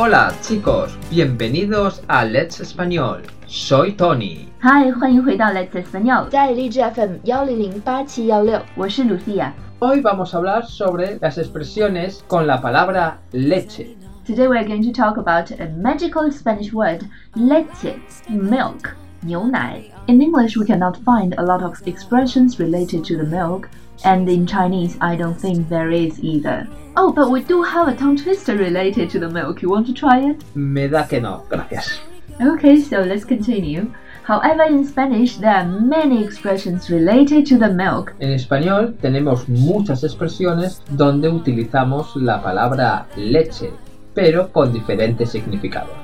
Hola chicos, bienvenidos a Let's Español. Soy Tony. 嗨，欢迎回到 Let's Español，家里励志 FM 幺零零八七幺六，我是 Lucia。 Hoy vamos a hablar sobre las expresiones con la palabra leche. Today we are going to talk about a magical Spanish word, leche, milk, 牛奶. In English, we cannot find a lot of expressions related to the milk, And in Chinese, I don't think there is either. Oh, but we do have a tongue twister related to the milk. You want to try it? Me da que no, gracias. Okay, so let's continue. However, in Spanish, there are many expressions related to the milk. En español tenemos muchas expresiones donde utilizamos la palabra leche, pero con diferentes significados.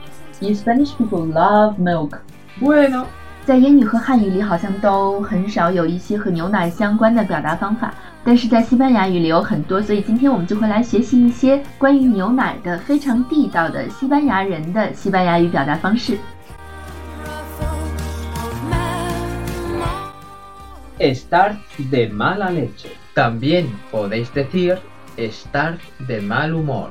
In Spanish, people love milk. Bueno, 在英语和汉语里好像都很少有一些和牛奶相关的表达方法，但是在西班牙语里有很多，所以今天我们就会来学习一些关于牛奶的非常地道的西班牙人的西班牙语表达方式。 estar de mala leche. También podéis decir estar de mal humor.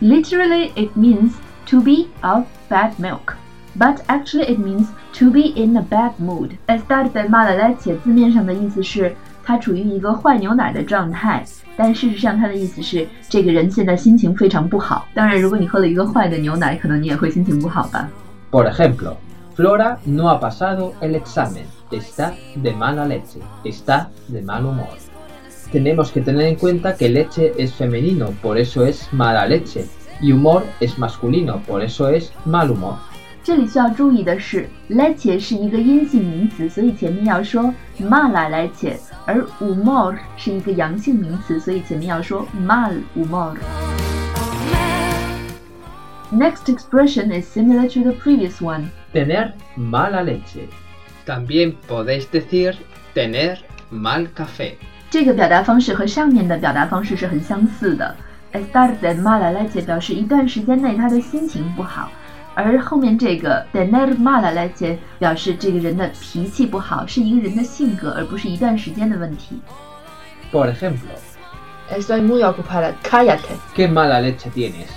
Literally, it means to be of bad milk, but actually it means to be in a bad mood. Estar de mala leche 字面上的意思是他处于一个坏牛奶的状态，但事实上它的意思是这个人现在心情非常不好。当然，如果你喝了一个坏的牛奶，可能你也会心情不好吧。 Por ejemplo, Flora no ha pasado el examen. Está de mala leche. Está de mal humor. Tenemos que tener en cuenta que leche es femenino, por eso es mala leche. Y humor es masculino, por eso es mal humor. 这里需要注意的是，leche 是一个阴性名词，所以前面要说 mala leche，而 humor 是一个阳性名词，所以前面要说 mal humor。Next expression is similar to the previous one. Tener mala leche. También podéis decir tener mal café. 这个表达方式和上面的表达方式是很相似的。Estar de mala leche 表示一段时间内他的心情不好， 而后面这个 tener mala leche 表示这个人的脾气不好，是一个人的性格，而不是一段时间的问题。Por ejemplo, estoy muy ocupada. Cállate. Qué mala leche tienes.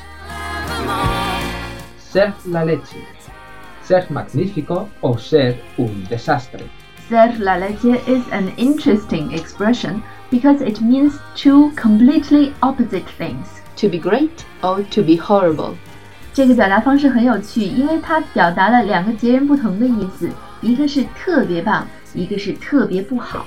Ser la leche. Ser magnífico o ser un desastre. Ser la leche is an interesting expression because it means two completely opposite things. To be great or to be horrible. 这个表达方式很有趣，因为它表达了两个截然不同的意思，一个是特别棒，一个是特别不好。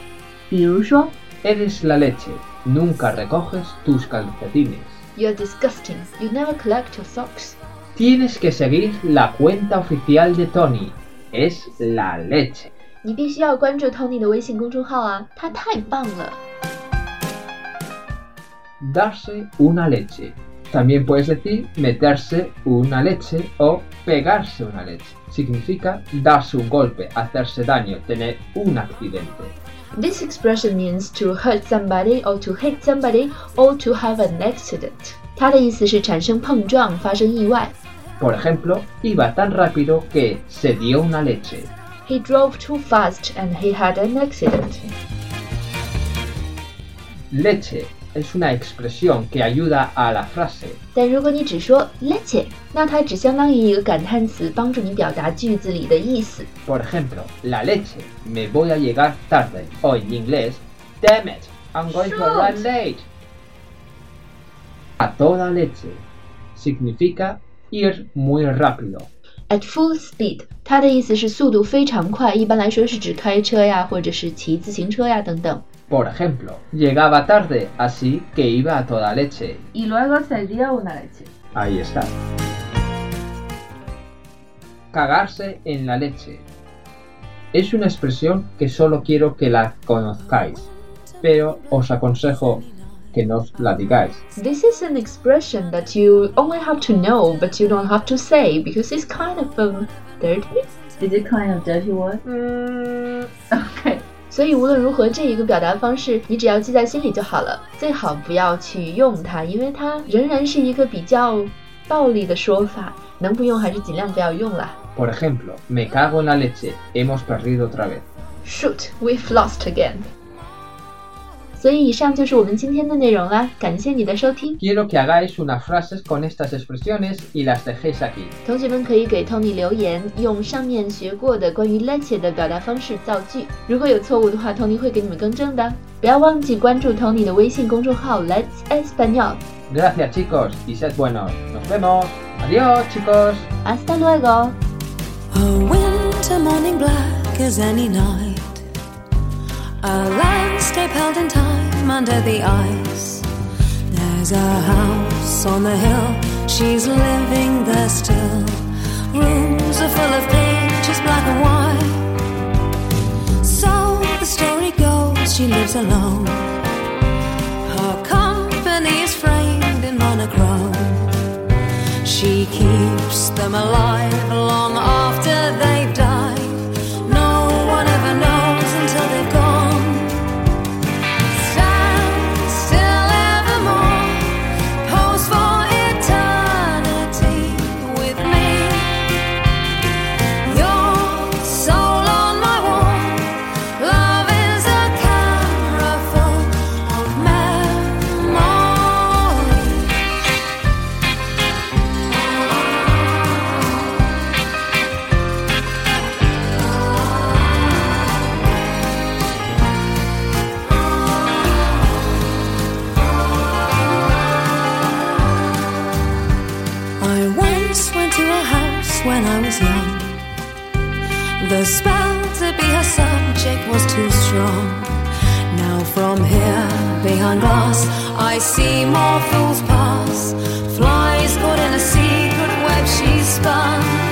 比如说 Eres la leche. Nunca recoges tus calcetines. You're disgusting. You never collect your socks. Tienes que seguir la cuenta oficial de Tony. Es la leche. 你必须要关注 Tony 的微信公众号啊，他太棒了。Darse una leche. También puedes decir meterse una leche o pegarse una leche. Significa darse un golpe, hacerse daño, tener un accidente. This expression means to hurt somebody or to hit somebody or to have an accident. 它的意思是产生碰撞，发生意外。 Por ejemplo, iba tan rápido que se dio una leche. He drove too fast and he had an accident. Leche es una expresión que ayuda a la frase. 但如果你只说 leche，那它只相当于一个感叹词，帮助你表达句子里的意思。 Por ejemplo, la leche, me voy a llegar tarde. O en inglés, damn it, I'm going to Shoot. arrive late. A toda leche significa ir muy rápido. At full speed，它的意思是速度非常快，一般来说是指开车呀，或者是骑自行车呀等等。 Por ejemplo, llegaba tarde, así que iba a toda leche. y luego se dio una leche. Ahí está. Cagarse en la leche. Es una expresión que solo quiero que la conozcáis, pero os aconsejo que no os la digáis. This is an expression that you only have to know, but you don't have to say because it's kind of um, dirty. Is it kind of dirty word? Okay. 所以无论如何，这一个表达方式你只要记在心里就好了，最好不要去用它，因为它仍然是一个比较暴力的说法，能不用还是尽量不要用啦。Por ejemplo, me cago en la leche, hemos perdido otra vez. Shoot, we've lost again. 所以以上就是我们今天的内容啦，感谢你的收听。 Quiero que hagáis unas frases con estas expresiones y las dejéis aquí. 同学们可以给 Tony 留言，用上面学过的关于 leche 的表达方式造句。如果有错误的话，Tony 会给你们更正的。不要忘记关注 Tony 的微信公众号 Let's Español。 Gracias chicos y sed buenos. Nos vemos. Adiós chicos. Hasta luego。 A winter morning black as any night. A landscape held in time Under the ice. There's a house on the hill, she's living there still. Rooms are full of pictures, black and white. So the story goes, she lives alone. Her company is framed in monochrome. She keeps them alive long after when I was young. The spell to be her subject was too strong. Now from here, behind glass, I see more fools pass. Flies caught in a secret web she spun.